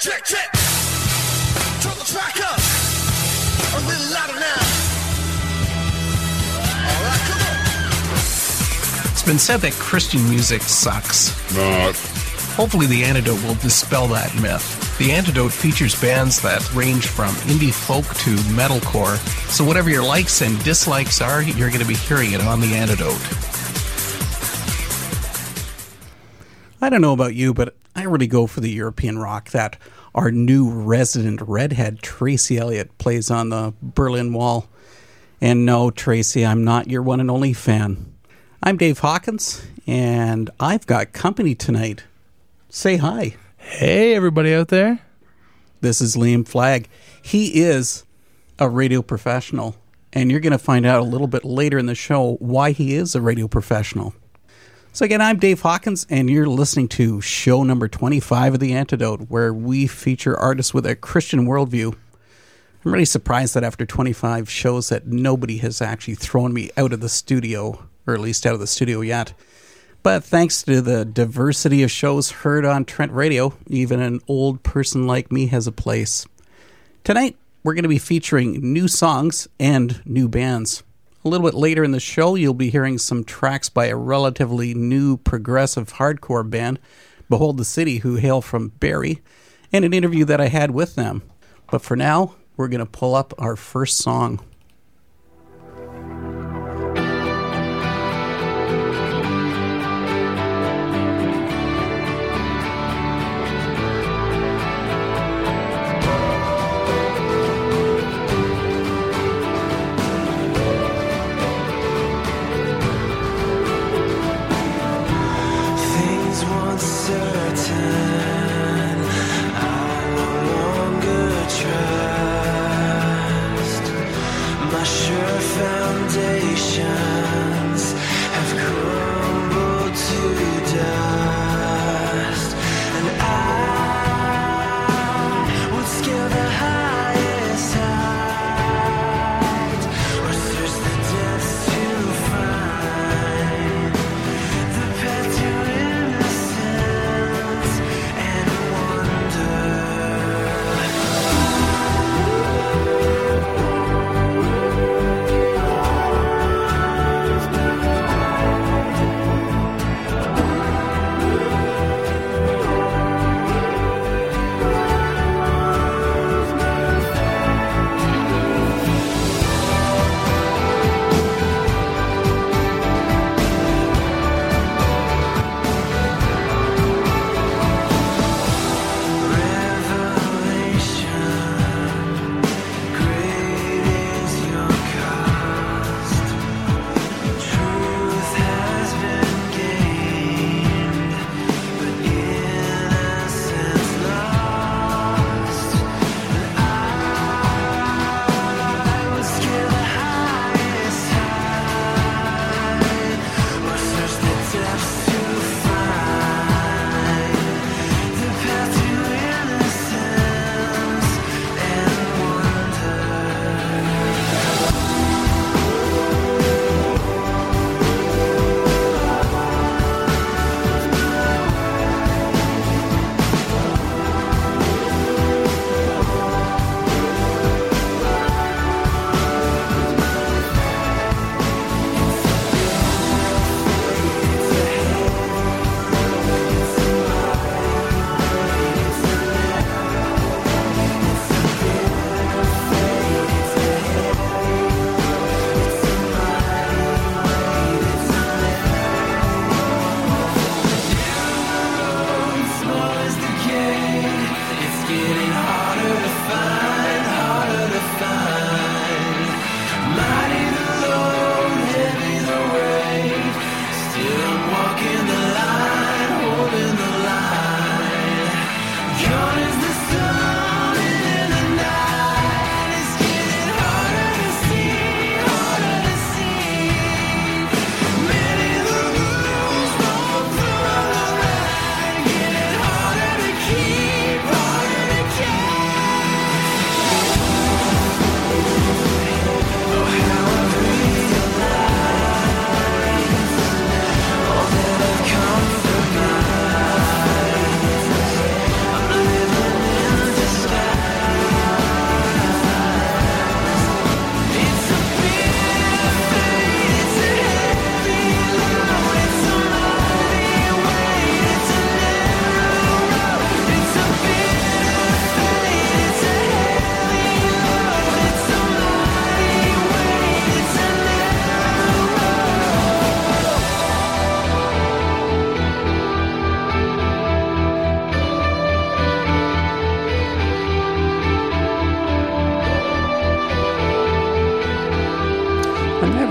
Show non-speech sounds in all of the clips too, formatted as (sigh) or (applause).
Check, check, check. Turn the track up. A little louder now. All right, come on. It's been said that Christian music sucks. Not. Hopefully, the antidote will dispel that myth. The antidote features bands that range from indie folk to metalcore, so whatever your likes and dislikes are, you're going to be hearing it on the antidote. I don't know about you, but I really go for the European rock that our new resident redhead Tracy Elliott plays on the Berlin Wall. And no, Tracy, I'm not your one and only fan. I'm Dave Hawkins, and I've got company tonight. Say hi. Hey, everybody out there. This is Liam Flagg. He is a radio professional, and you're going to find out a little bit later in the show why he is a radio professional. So, again, I'm Dave Hawkins, and you're listening to show number 25 of The Antidote, where we feature artists with a Christian worldview. I'm really surprised that after 25 shows that nobody has actually thrown me out of the studio, or at least out of the studio yet. But thanks to the diversity of shows heard on Trent Radio, even an old person like me has a place. Tonight, we're going to be featuring new songs and new bands. A little bit later in the show, you'll be hearing some tracks by a relatively new progressive hardcore band, Behold the City, who hail from Barrie, and an interview that I had with them. But for now, we're going to pull up our first song.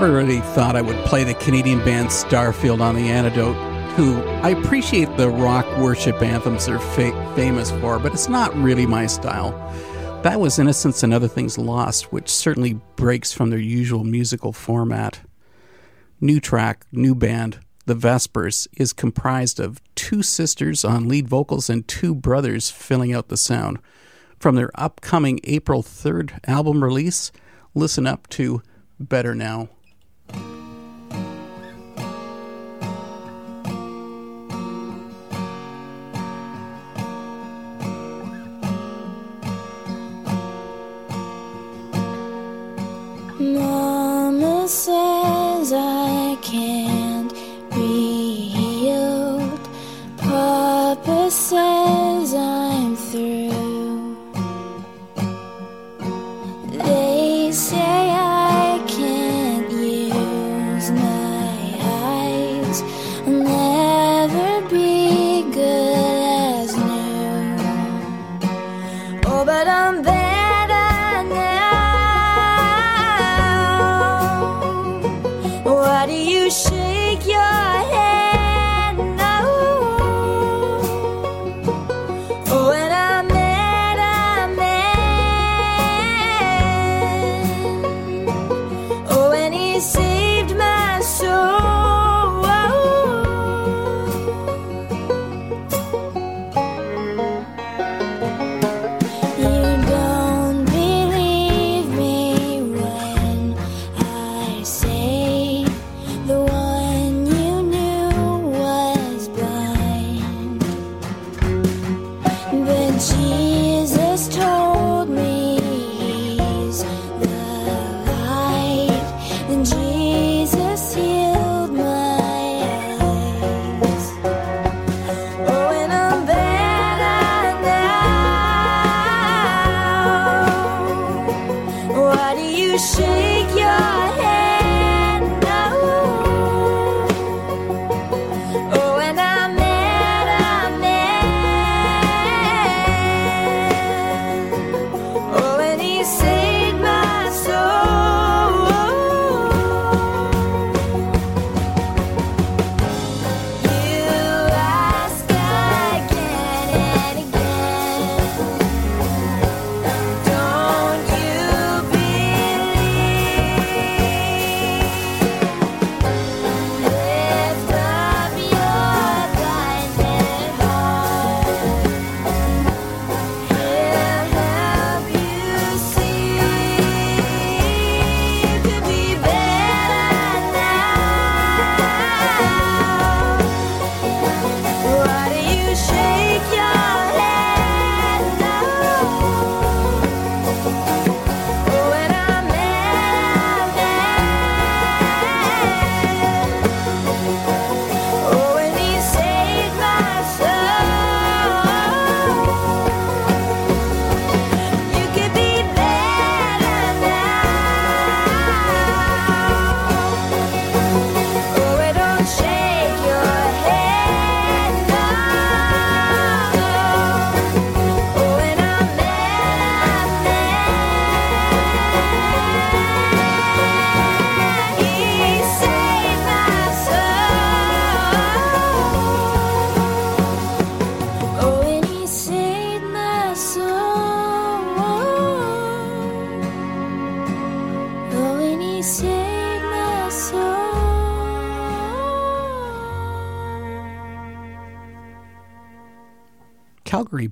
Never really thought I would play the Canadian band Starfield on the Antidote, who I appreciate the rock worship anthems they're fa- famous for, but it's not really my style. That was Innocence and Other Things Lost, which certainly breaks from their usual musical format. New track, new band, The Vespers, is comprised of two sisters on lead vocals and two brothers filling out the sound. From their upcoming April 3rd album release, listen up to Better Now.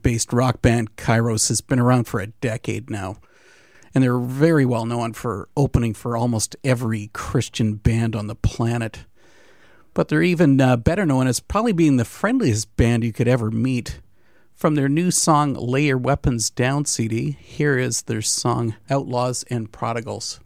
Based rock band Kairos has been around for a decade now, and they're very well known for opening for almost every Christian band on the planet. But they're even uh, better known as probably being the friendliest band you could ever meet. From their new song Lay Your Weapons Down CD, here is their song Outlaws and Prodigals.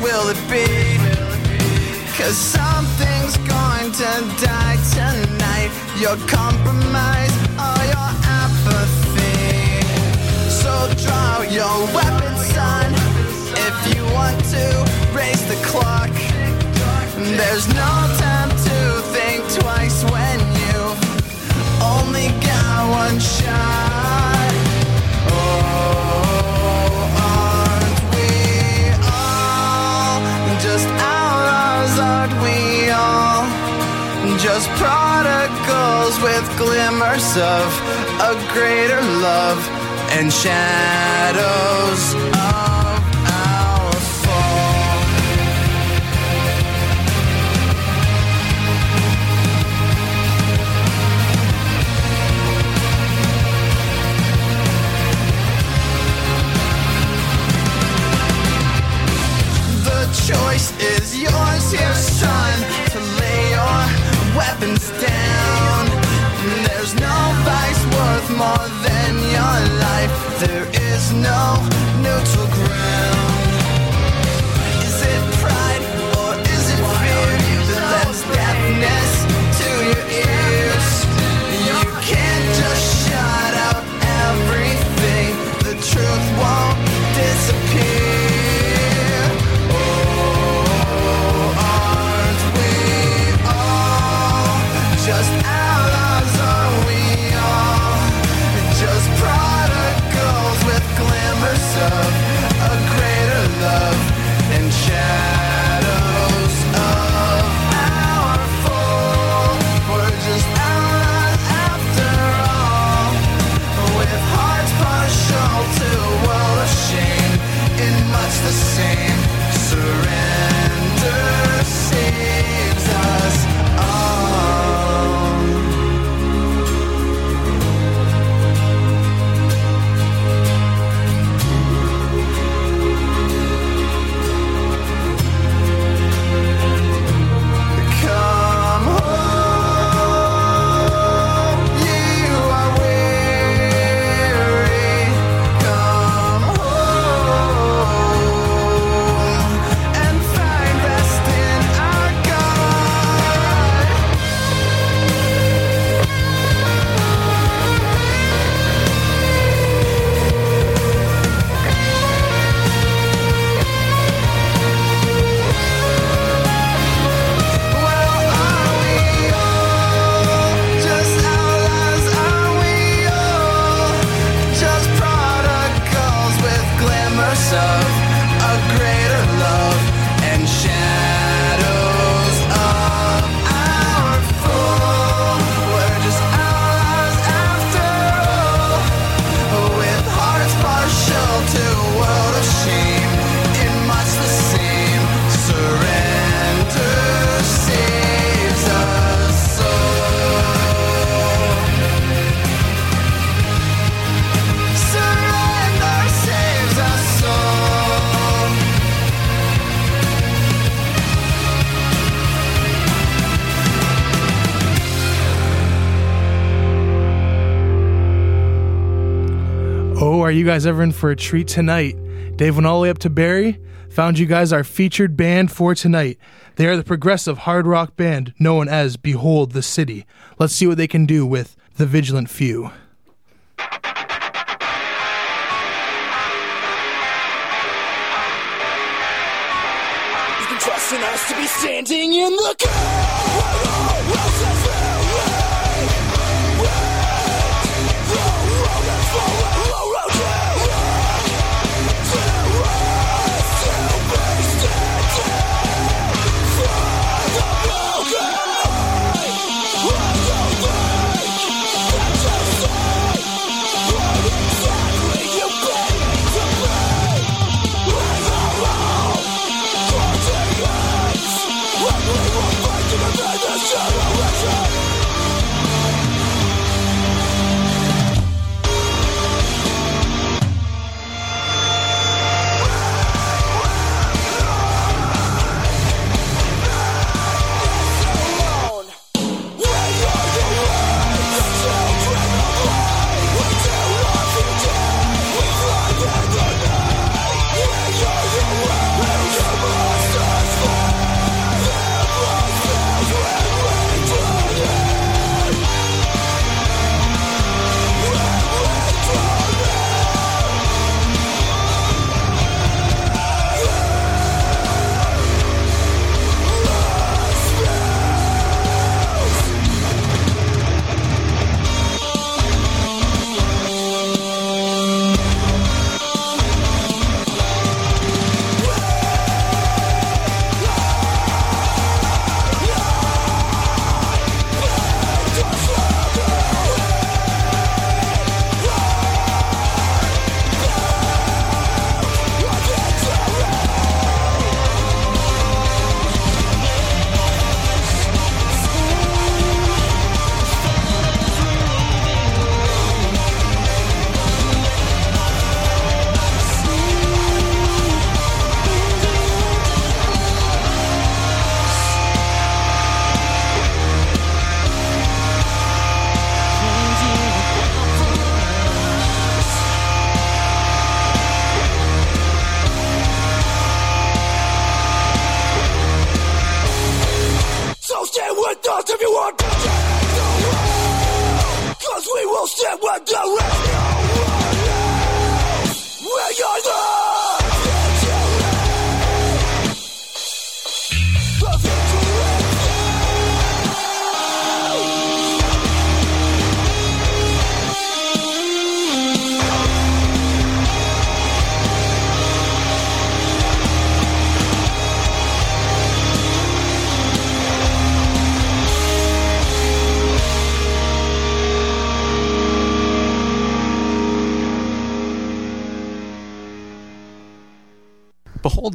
will it be? Cause something's going to die tonight. Your compromise or your apathy. So draw your weapon, son, if you want to raise the clock. There's no time to think twice when source of a greater love and shadows of our fall. The choice is yours, your son, to lay your weapons down more than your life. There is no neutral ground. guys ever in for a treat tonight. Dave went all the way up to Barrie, found you guys our featured band for tonight. They are the progressive hard rock band known as Behold the City. Let's see what they can do with The Vigilant Few. trusting us to be standing in the.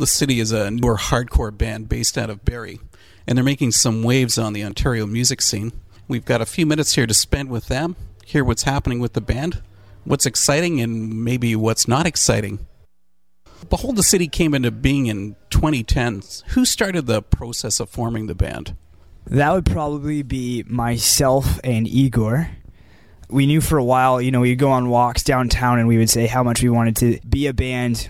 City is a newer hardcore band based out of Barrie, and they're making some waves on the Ontario music scene. We've got a few minutes here to spend with them, hear what's happening with the band, what's exciting, and maybe what's not exciting. Behold the City came into being in 2010. Who started the process of forming the band? That would probably be myself and Igor. We knew for a while, you know, we'd go on walks downtown and we would say how much we wanted to be a band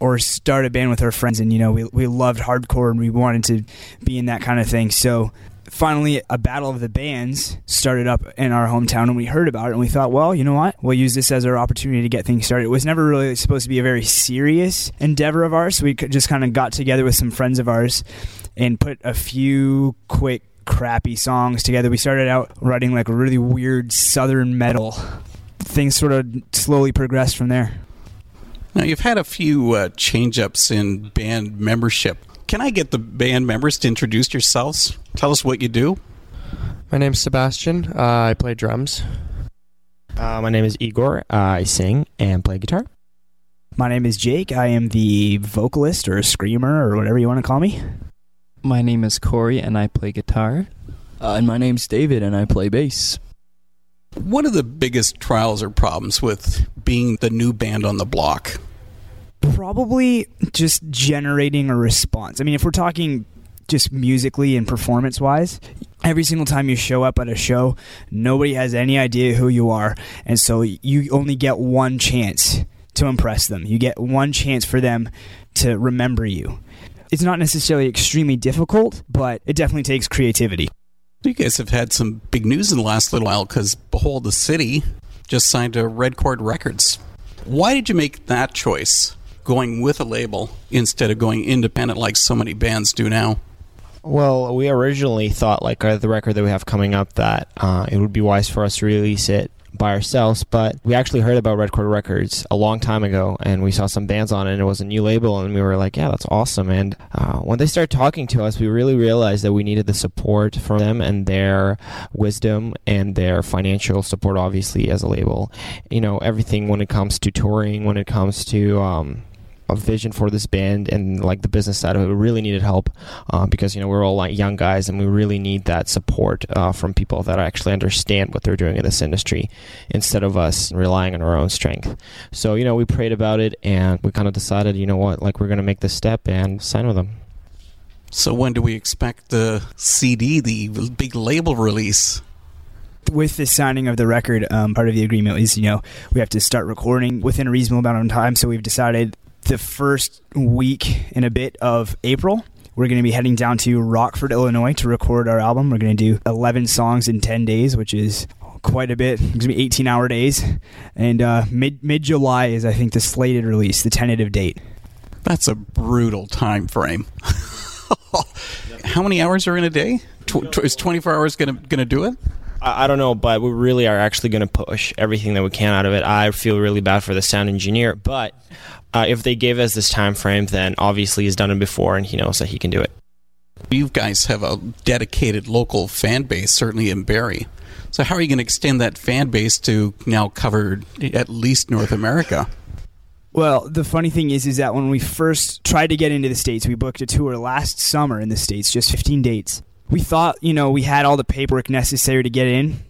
or start a band with our friends. And, you know, we, we loved hardcore and we wanted to be in that kind of thing. So finally, a battle of the bands started up in our hometown and we heard about it and we thought, well, you know what? We'll use this as our opportunity to get things started. It was never really supposed to be a very serious endeavor of ours. We just kind of got together with some friends of ours and put a few quick crappy songs together. We started out writing like really weird southern metal. Things sort of slowly progressed from there. Now, you've had a few uh, change ups in band membership. Can I get the band members to introduce yourselves? Tell us what you do. My name's Sebastian. Uh, I play drums. Uh, my name is Igor. Uh, I sing and play guitar. My name is Jake. I am the vocalist or screamer or whatever you want to call me. My name is Corey and I play guitar. Uh, and my name's David and I play bass. What are the biggest trials or problems with being the new band on the block? Probably just generating a response. I mean, if we're talking just musically and performance wise, every single time you show up at a show, nobody has any idea who you are. And so you only get one chance to impress them. You get one chance for them to remember you. It's not necessarily extremely difficult, but it definitely takes creativity. You guys have had some big news in the last little while because Behold the City just signed to Red Cord Records. Why did you make that choice, going with a label instead of going independent like so many bands do now? Well, we originally thought, like uh, the record that we have coming up, that uh, it would be wise for us to release it by ourselves. But we actually heard about Red Cord Records a long time ago, and we saw some bands on it, and it was a new label, and we were like, yeah, that's awesome. And uh, when they started talking to us, we really realized that we needed the support from them and their wisdom and their financial support, obviously, as a label. You know, everything when it comes to touring, when it comes to. Um, a vision for this band and like the business side of it we really needed help uh, because you know we're all like young guys and we really need that support uh, from people that actually understand what they're doing in this industry instead of us relying on our own strength so you know we prayed about it and we kind of decided you know what like we're going to make this step and sign with them So, when do we expect the CD, the big label release? with the signing of the record, um, part of the agreement is you know we have to start recording within a reasonable amount of time. So we've decided the first week and a bit of April. We're going to be heading down to Rockford, Illinois to record our album. We're going to do 11 songs in 10 days, which is quite a bit. It's going to be 18 hour days. And uh, mid mid July is, I think, the slated release, the tentative date. That's a brutal time frame. (laughs) How many hours are in a day? Tw- tw- is 24 hours going to going to do it? I, I don't know, but we really are actually going to push everything that we can out of it. I feel really bad for the sound engineer, but uh, if they gave us this time frame, then obviously he's done it before and he knows that he can do it. You guys have a dedicated local fan base, certainly in Barrie. So, how are you going to extend that fan base to now cover at least North America? Well, the funny thing is, is that when we first tried to get into the states, we booked a tour last summer in the states, just 15 dates. We thought, you know, we had all the paperwork necessary to get in,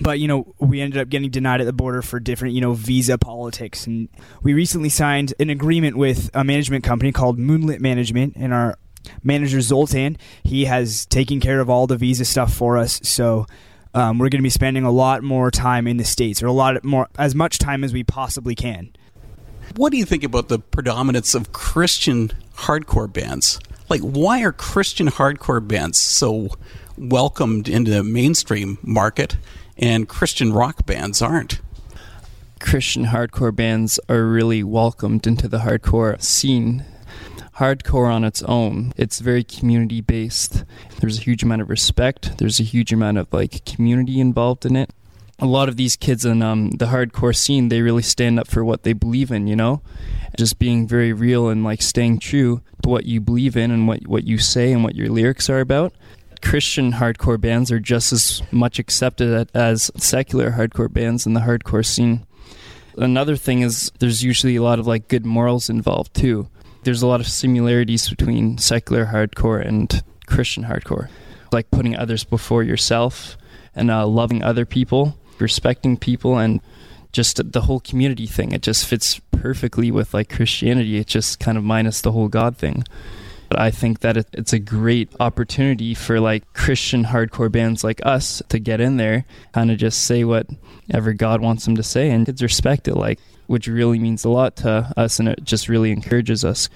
but you know, we ended up getting denied at the border for different, you know, visa politics. And we recently signed an agreement with a management company called Moonlit Management, and our manager Zoltan, he has taken care of all the visa stuff for us. So. Um, we're going to be spending a lot more time in the states, or a lot more, as much time as we possibly can. What do you think about the predominance of Christian hardcore bands? Like, why are Christian hardcore bands so welcomed into the mainstream market and Christian rock bands aren't? Christian hardcore bands are really welcomed into the hardcore scene. Hardcore on its own, it's very community based. There's a huge amount of respect, there's a huge amount of like community involved in it. A lot of these kids in um, the hardcore scene, they really stand up for what they believe in, you know? Just being very real and like staying true to what you believe in and what, what you say and what your lyrics are about. Christian hardcore bands are just as much accepted as secular hardcore bands in the hardcore scene. Another thing is there's usually a lot of like good morals involved too. There's a lot of similarities between secular hardcore and Christian hardcore, like putting others before yourself and uh, loving other people, respecting people, and just the whole community thing. It just fits perfectly with like Christianity. It's just kind of minus the whole God thing. But I think that it's a great opportunity for like Christian hardcore bands like us to get in there, kind of just say whatever God wants them to say, and kids respect it, like which really means a lot to us, and it just really encourages us.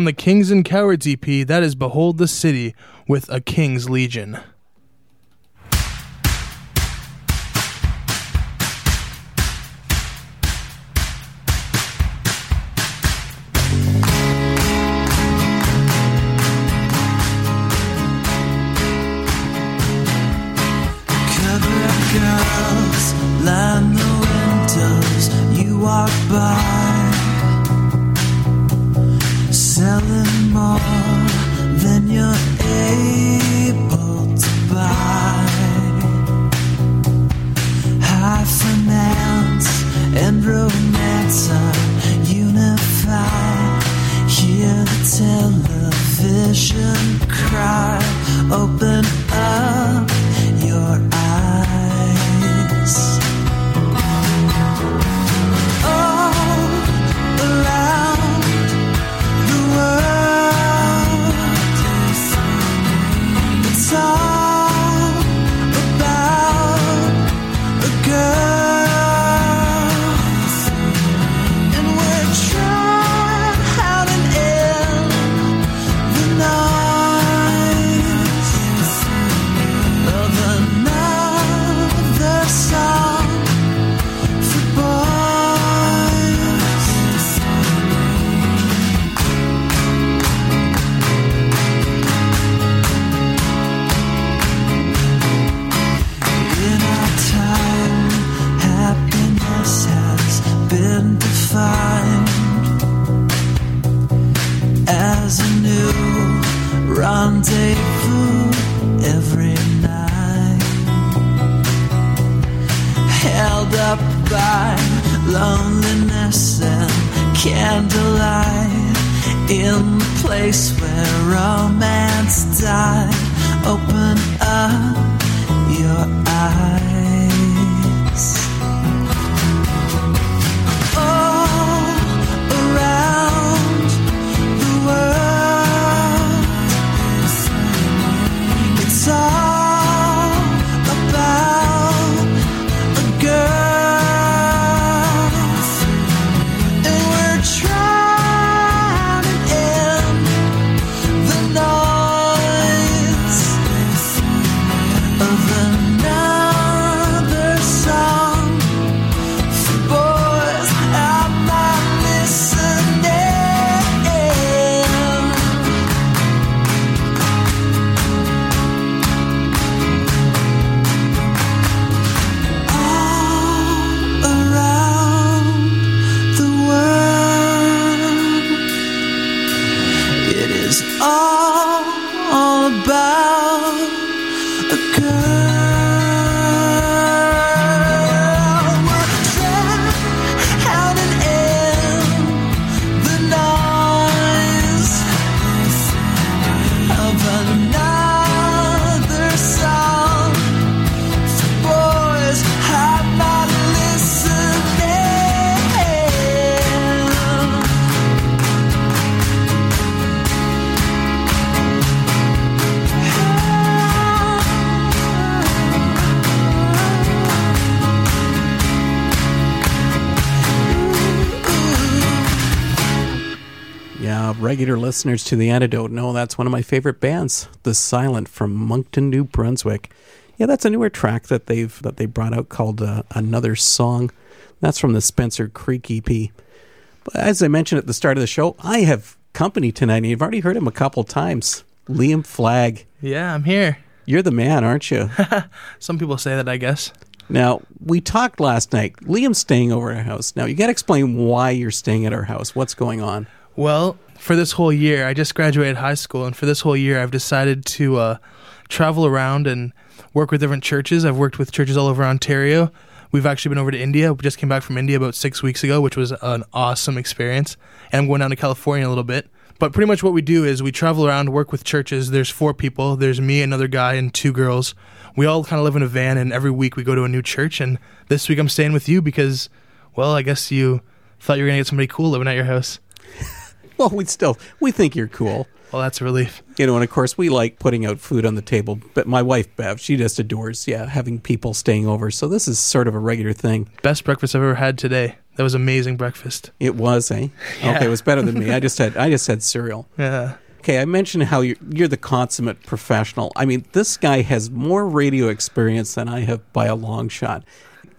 From the Kings and Cowards EP, that is Behold the City with a King's Legion. Television cry. Open up your eyes. Listeners to The Antidote know that's one of my favorite bands, The Silent from Moncton, New Brunswick. Yeah, that's a newer track that they've that they brought out called uh, Another Song. That's from the Spencer Creek EP. But as I mentioned at the start of the show, I have company tonight, and you've already heard him a couple times. Liam Flagg. Yeah, I'm here. You're the man, aren't you? (laughs) Some people say that, I guess. Now, we talked last night. Liam's staying over at our house. Now, you got to explain why you're staying at our house. What's going on? Well, for this whole year, I just graduated high school, and for this whole year, I've decided to uh, travel around and work with different churches. I've worked with churches all over Ontario. We've actually been over to India. We just came back from India about six weeks ago, which was an awesome experience. And I'm going down to California a little bit. But pretty much what we do is we travel around, work with churches. There's four people. There's me, another guy, and two girls. We all kind of live in a van, and every week we go to a new church. And this week I'm staying with you because, well, I guess you thought you were going to get somebody cool living at your house. Well, we still we think you're cool. Well, that's a relief. You know, and of course we like putting out food on the table. But my wife Bev, she just adores, yeah, having people staying over. So this is sort of a regular thing. Best breakfast I've ever had today. That was amazing breakfast. It was, eh? (laughs) Yeah. Okay, it was better than me. I just had I just had cereal. Yeah. Okay, I mentioned how you're, you're the consummate professional. I mean, this guy has more radio experience than I have by a long shot.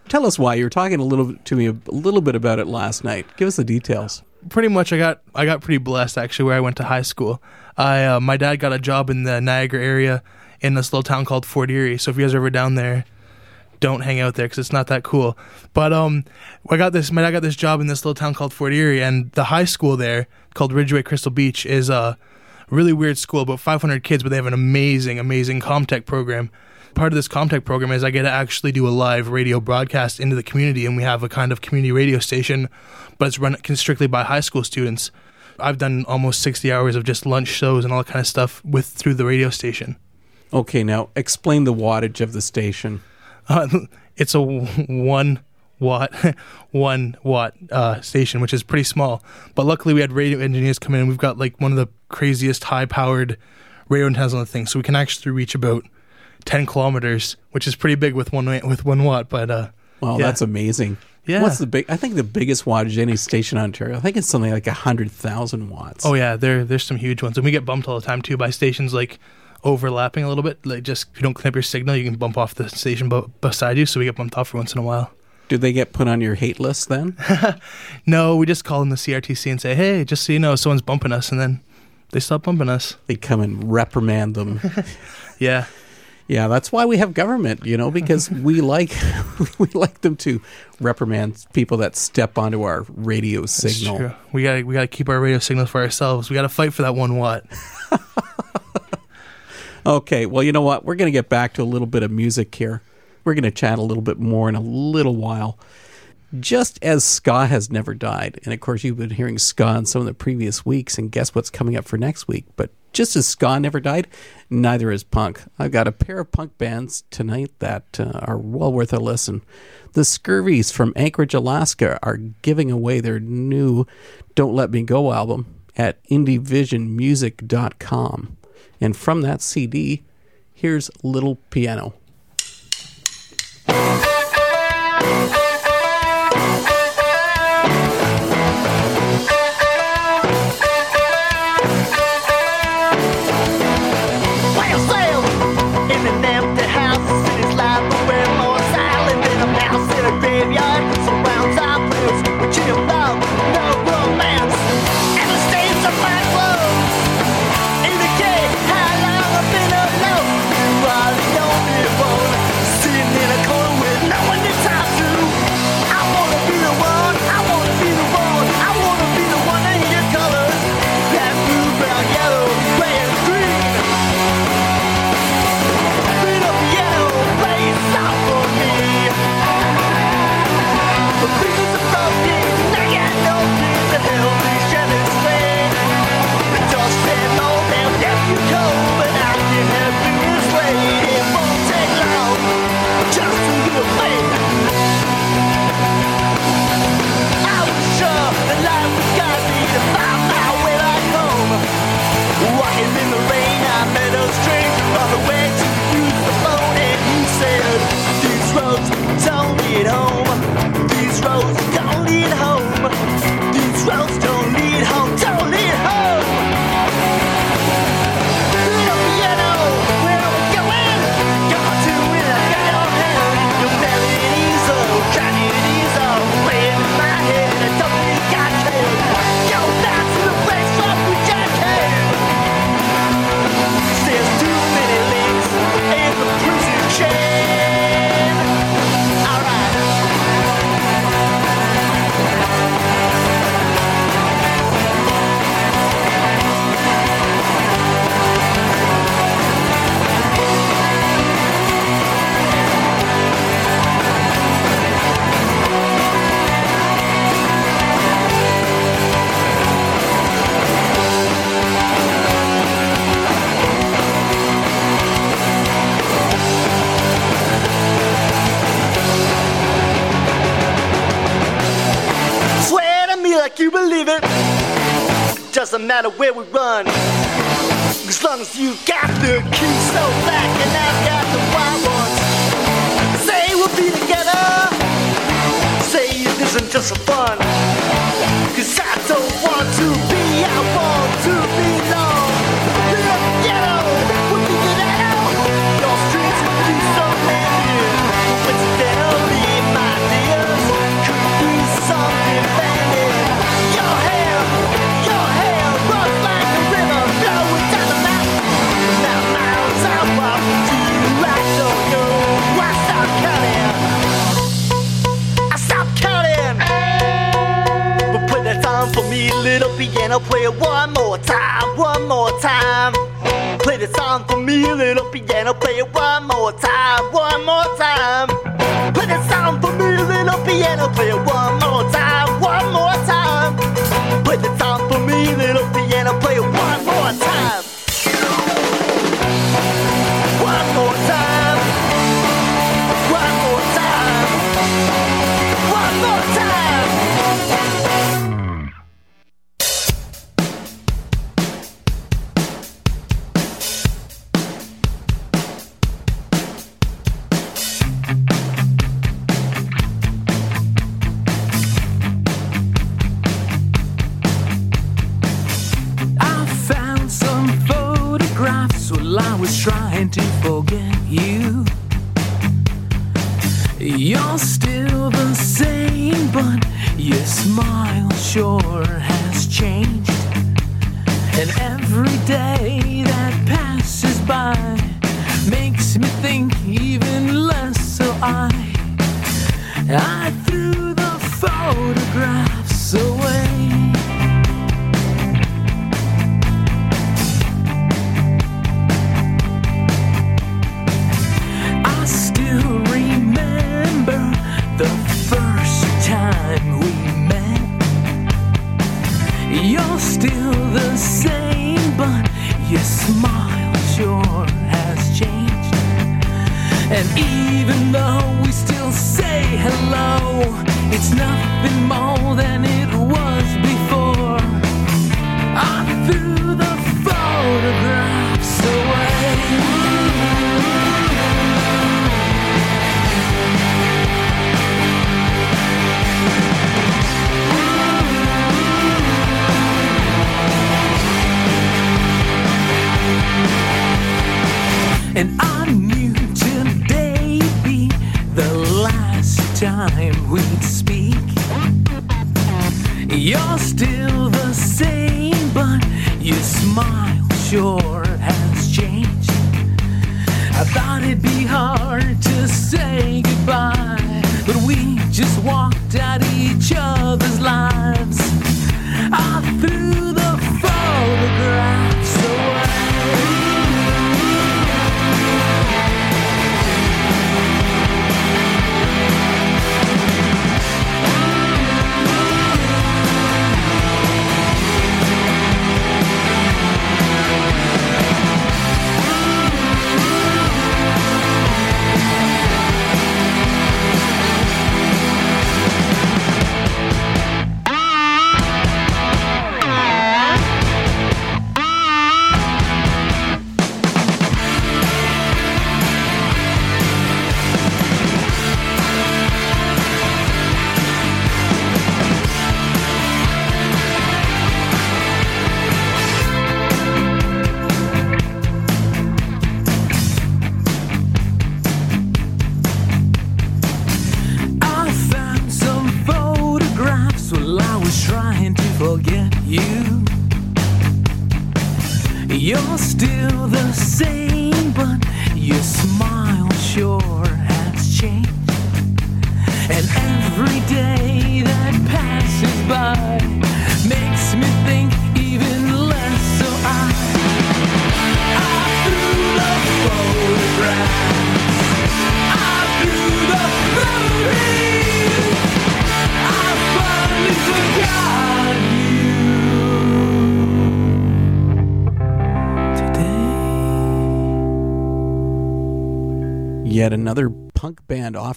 Tell us why. You were talking a little to me a little bit about it last night. Give us the details. Pretty much, I got I got pretty blessed actually where I went to high school. I uh, my dad got a job in the Niagara area in this little town called Fort Erie. So if you guys are ever down there, don't hang out there because it's not that cool. But um, I got this. My dad got this job in this little town called Fort Erie, and the high school there called Ridgeway Crystal Beach is a really weird school, about 500 kids, but they have an amazing, amazing Comtech program. Part of this Comtech program is I get to actually do a live radio broadcast into the community, and we have a kind of community radio station, but it's run strictly by high school students. I've done almost 60 hours of just lunch shows and all that kind of stuff with through the radio station. Okay, now explain the wattage of the station. Uh, (laughs) it's a one watt, (laughs) one watt uh, station, which is pretty small. But luckily, we had radio engineers come in, and we've got like one of the craziest high-powered radio antennas on the thing, so we can actually reach about 10 kilometers, which is pretty big with one with one watt. But uh, Wow, yeah. that's amazing. Yeah. What's the big? I think the biggest wattage any station in Ontario. I think it's something like hundred thousand watts. Oh yeah, there there's some huge ones, and we get bumped all the time too by stations like overlapping a little bit. Like just if you don't clip your signal, you can bump off the station b- beside you. So we get bumped off for once in a while. Do they get put on your hate list then? (laughs) No, we just call them the CRTC and say, hey, just so you know, someone's bumping us, and then they stop bumping us. they come and reprimand them. (laughs) Yeah, yeah, that's why we have government, you know, because (laughs) we like (laughs) we like them to reprimand people that step onto our radio that's signal. true. We gotta we gotta keep our radio signals for ourselves. We gotta fight for that one watt. (laughs) Okay, well, you know what? We're going to get back to a little bit of music here. We're going to chat a little bit more in a little while. Just as ska has never died, and of course, you've been hearing ska in some of the previous weeks, and guess what's coming up for next week? But just as ska never died, neither is punk. I've got a pair of punk bands tonight that uh, are well worth a listen. The Scurvies from Anchorage, Alaska are giving away their new Don't Let Me Go album at indievisionmusic.com. And from that CD, here's Little Piano. Just for fun. Piano, play it one more time, one more time. Play the song for me, little piano, play it one more time, one more time. Play the song for me, little piano, play it one more time, I threw the photographs away. I still remember the first time we met. You're still the same, but your smile sure has changed. And even though we still say hello, it's nothing more than it was before. I threw the photographs away. And I time we'd speak. You're still the same, but your smile sure has changed. I thought it'd be hard to say goodbye, but we just walked out each other's lives. I threw the photographs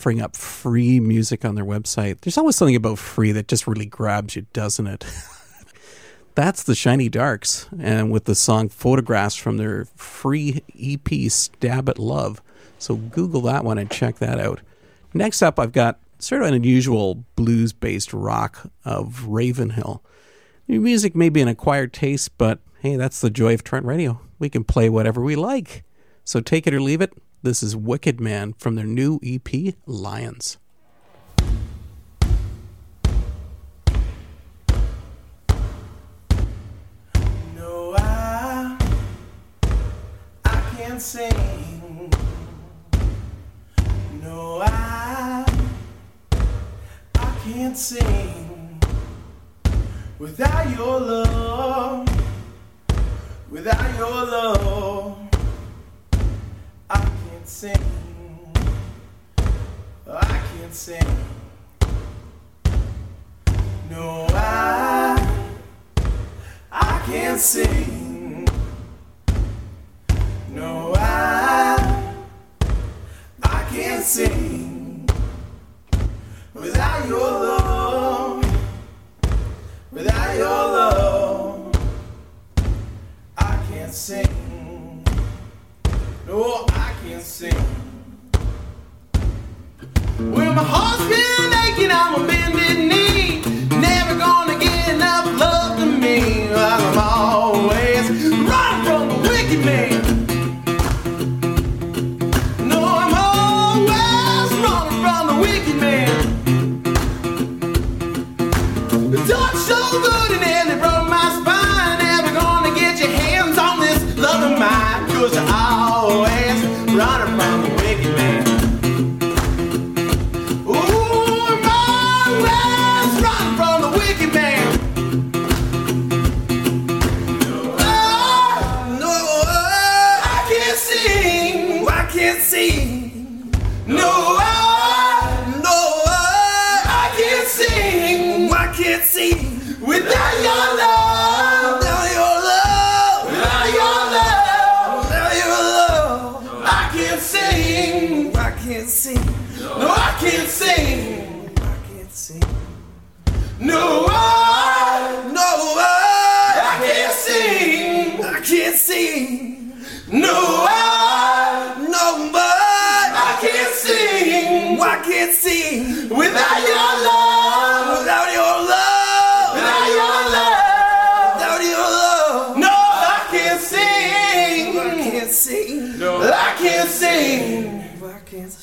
offering up free music on their website. There's always something about free that just really grabs you, doesn't it? (laughs) That's the Shiny Darks, and with the song Photographs from their free EP Stab at Love. So Google that one and check that out. Next up, I've got sort of an unusual blues based rock of Ravenhill. New music may be an acquired taste, but hey, that's the joy of Trent Radio. We can play whatever we like. So take it or leave it. This is Wicked Man from their new EP, Lions. No, I, I can't sing. No, I, I can't sing Without your love, without your love, sing. I can't sing. No, I, I can't sing. Can't sing. I can't sing. No, I can't sing. I can't sing. No, I, no, I, I can't sing. I can't sing. No, I, no, but I can't sing. I can't sing without your love.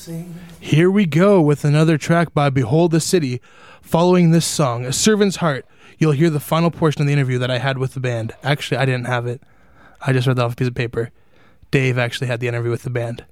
Sing. Here we go with another track by Behold the City. Following this song, A Servant's Heart, you'll hear the final portion of the interview that I had with the band. Actually, I didn't have it. I just read that off a piece of paper. Dave actually had the interview with the band.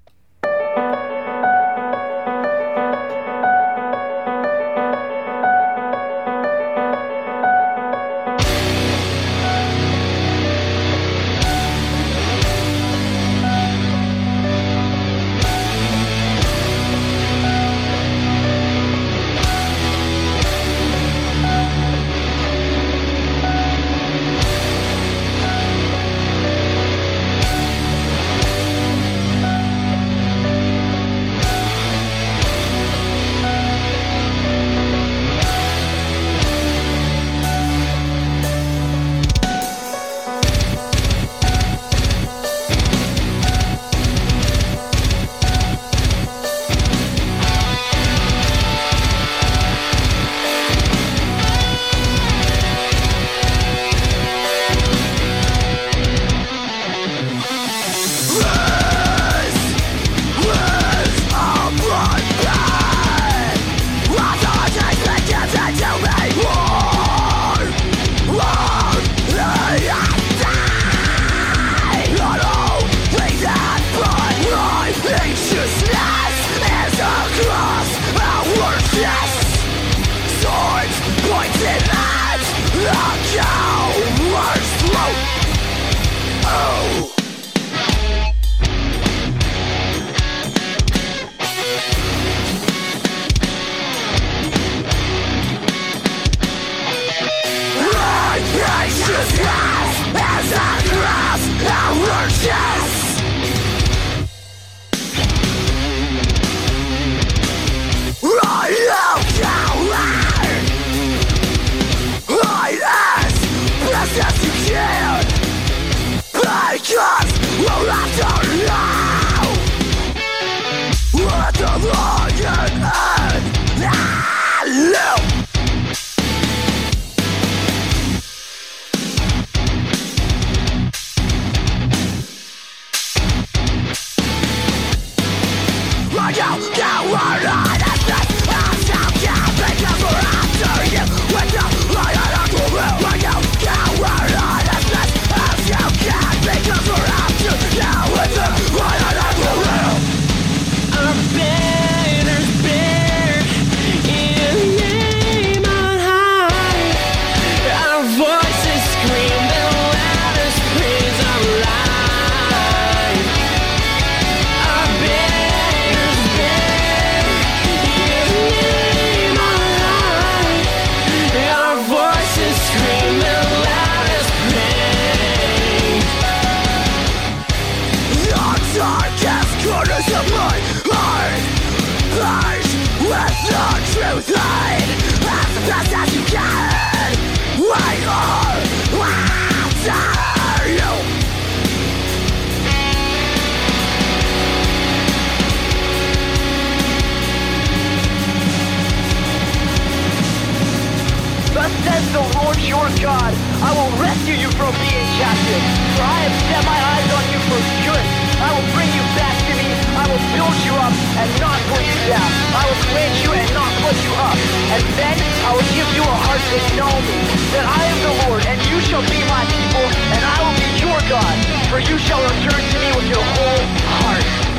Your God, I will rescue you from being captive, for I have set my eyes on you for good. I will bring you back to me. I will build you up and not put you down. I will plant you and not put you up. And then I will give you a heart to know me, that I am the Lord, and you shall be my people, and I will be your God, for you shall return to me with your whole heart.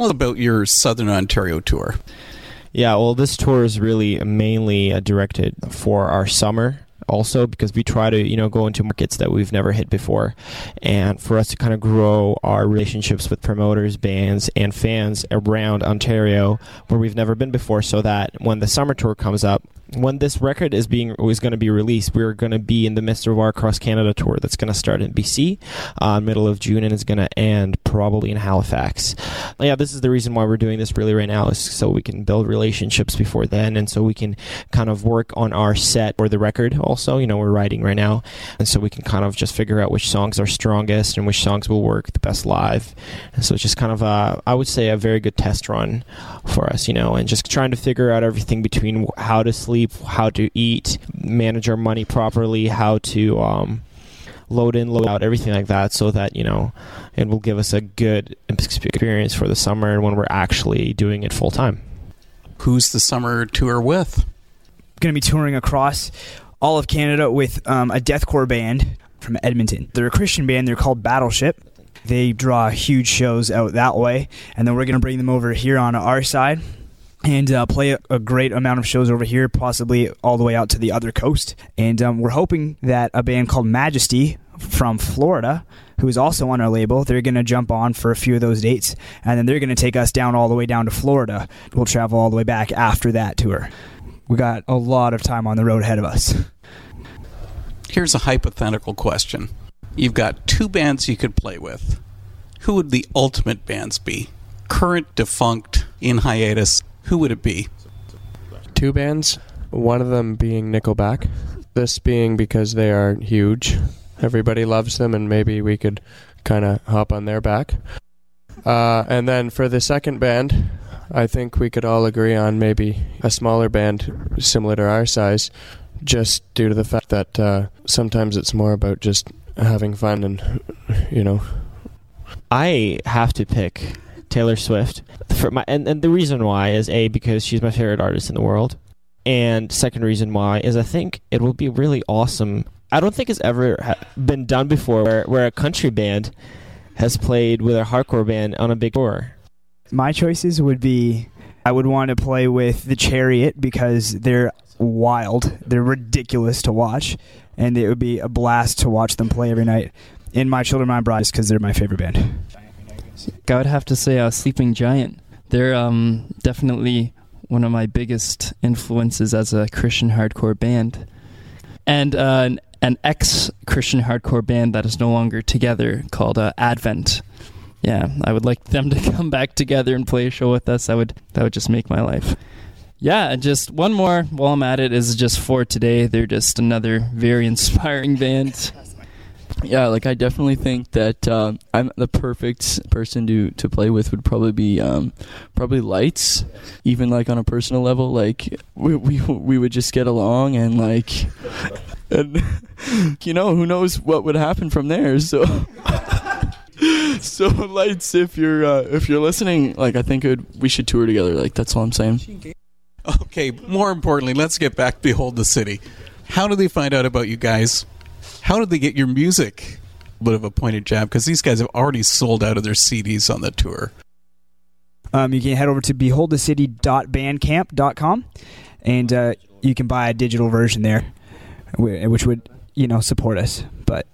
Tell us about your Southern Ontario tour. Yeah, well, this tour is really mainly uh, directed for our summer. Also, because we try to, you know, go into markets that we've never hit before, and for us to kind of grow our relationships with promoters, bands, and fans around Ontario, where we've never been before, so that when the summer tour comes up, when this record is being is going to be released, we're going to be in the midst of our cross Canada tour that's going to start in BC, uh, middle of June, and is going to end probably in Halifax. Yeah, this is the reason why we're doing this really right now is so we can build relationships before then, and so we can kind of work on our set or the record. Also, you know, we're writing right now, and so we can kind of just figure out which songs are strongest and which songs will work the best live. And so it's just kind of a, I would say, a very good test run for us, you know, and just trying to figure out everything between how to sleep, how to eat, manage our money properly, how to um, load in, load out, everything like that, so that you know it will give us a good experience for the summer when we're actually doing it full time. Who's the summer tour with? Going to be touring across all of Canada with um, a deathcore band from Edmonton. They're a Christian band. They're called Battleship. They draw huge shows out that way, and then we're going to bring them over here on our side and uh, play a, a great amount of shows over here, possibly all the way out to the other coast. And um, we're hoping that a band called Majesty from Florida, who is also on our label, they're going to jump on for a few of those dates, and then they're going to take us down all the way down to Florida. We'll travel all the way back after that tour. We got a lot of time on the road ahead of us. Here's a hypothetical question. You've got two bands you could play with. Who would the ultimate bands be? Current, defunct, in hiatus. Who would it be? Two bands, one of them being Nickelback. This being because they are huge. Everybody loves them, and maybe we could kind of hop on their back. Uh, and then for the second band, I think we could all agree on maybe a smaller band similar to our size, just due to the fact that uh, sometimes it's more about just having fun and, you know. I have to pick Taylor Swift for my, and, and the reason why is a because she's my favorite artist in the world, and second reason why is I think it will be really awesome. I don't think it's ever ha- been done before where, where a country band has played with a hardcore band on a big tour. My choices would be I would want to play with the Chariot because they're wild. They're ridiculous to watch, and it would be a blast to watch them play every night. In My Children, My Bride, because they're my favorite band. I would have to say uh, Sleeping Giant. They're um, definitely one of my biggest influences as a Christian hardcore band. And uh, an, an ex Christian hardcore band that is no longer together called uh, Advent. Yeah, I would like them (laughs) to come back together and play a show with us. That would that would just make my life. Yeah, and just one more while I'm at it is just for today. They're just another very (laughs) inspiring band. Yeah, like I definitely think that um, I'm the perfect person to to play with would probably be um, probably lights, even like on a personal level. Like we we we would just get along and like, (laughs) and (laughs) you know who knows what would happen from there. So. (laughs) So lights, if you're uh, if you're listening, like I think would, we should tour together. Like that's all I'm saying. Okay, more importantly, let's get back Behold the City. How did they find out about you guys? How did they get your music? A Bit of a pointed jab because these guys have already sold out of their CDs on the tour. Um, you can head over to beholdthecity.bandcamp.com and uh, you can buy a digital version there, which would, you know, support us. But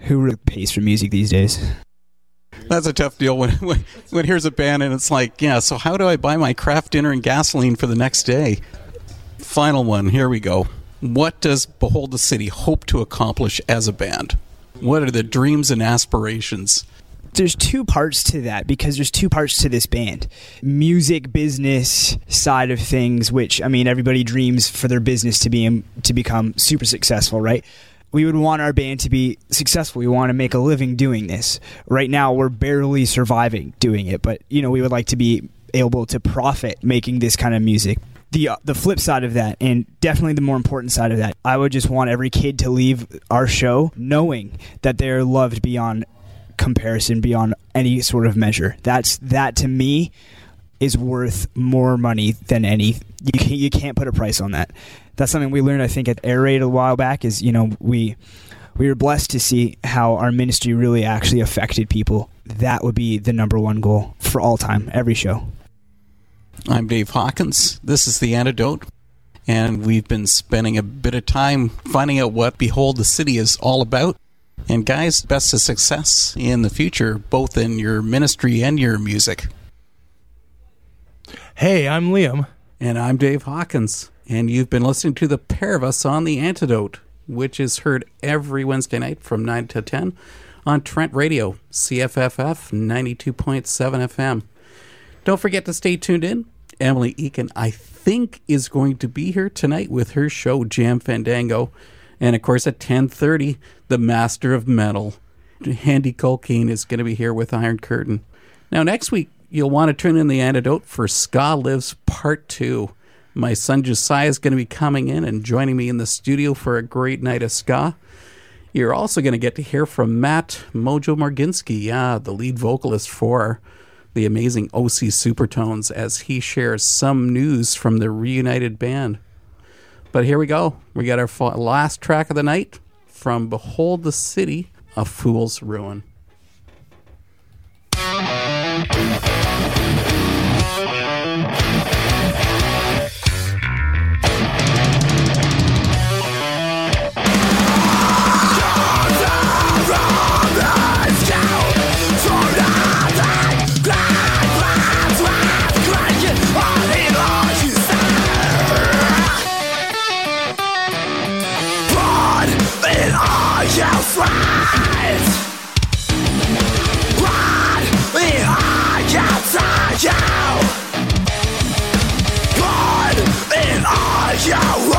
who really pays for music these days? That's a tough deal when, (laughs) when when here's a band and it's like, yeah, so how do I buy my craft dinner and gasoline for the next day? Final one, here we go. What does Behold the City hope to accomplish as a band? What are the dreams and aspirations? there's two parts to that because there's two parts to this band. Music business side of things which i mean everybody dreams for their business to be um, to become super successful right? We would want our band to be successful. We want to make a living doing this. Right now we're barely surviving doing it but you know we would like to be able to profit making this kind of music the uh, the flip side of that, and definitely the more important side of that, I would just want every kid to leave our show knowing that they're loved beyond comparison, beyond any sort of measure. That's that to me is worth more money than any. You can't, you can't put a price on that. That's something we learned, I think, at Air Raid a while back. Is you know we we were blessed to see how our ministry really actually affected people. That would be the number one goal for all time, every show. I'm Dave Hawkins. This is The Antidote. And we've been spending a bit of time finding out what Behold the City is all about. And guys, best of success in the future, both in your ministry and your music. Hey, I'm Liam. And I'm Dave Hawkins. And you've been listening to The Pair of Us on The Antidote, which is heard every Wednesday night from 9 to 10 on Trent Radio, CFFF 92.7 FM. Don't forget to stay tuned in. Emily Eakin, I think, is going to be here tonight with her show Jam Fandango. And of course, at 10.30, the Master of Metal, Handy Colkeen, is going to be here with Iron Curtain. Now, next week, you'll want to turn in the antidote for Ska Lives Part 2. My son Josiah is going to be coming in and joining me in the studio for a great night of ska. You're also going to get to hear from Matt Mojo Morginsky, yeah, the lead vocalist for the amazing OC Supertones, as he shares some news from the reunited band. But here we go. We got our last track of the night from Behold the City, A Fool's Ruin. Your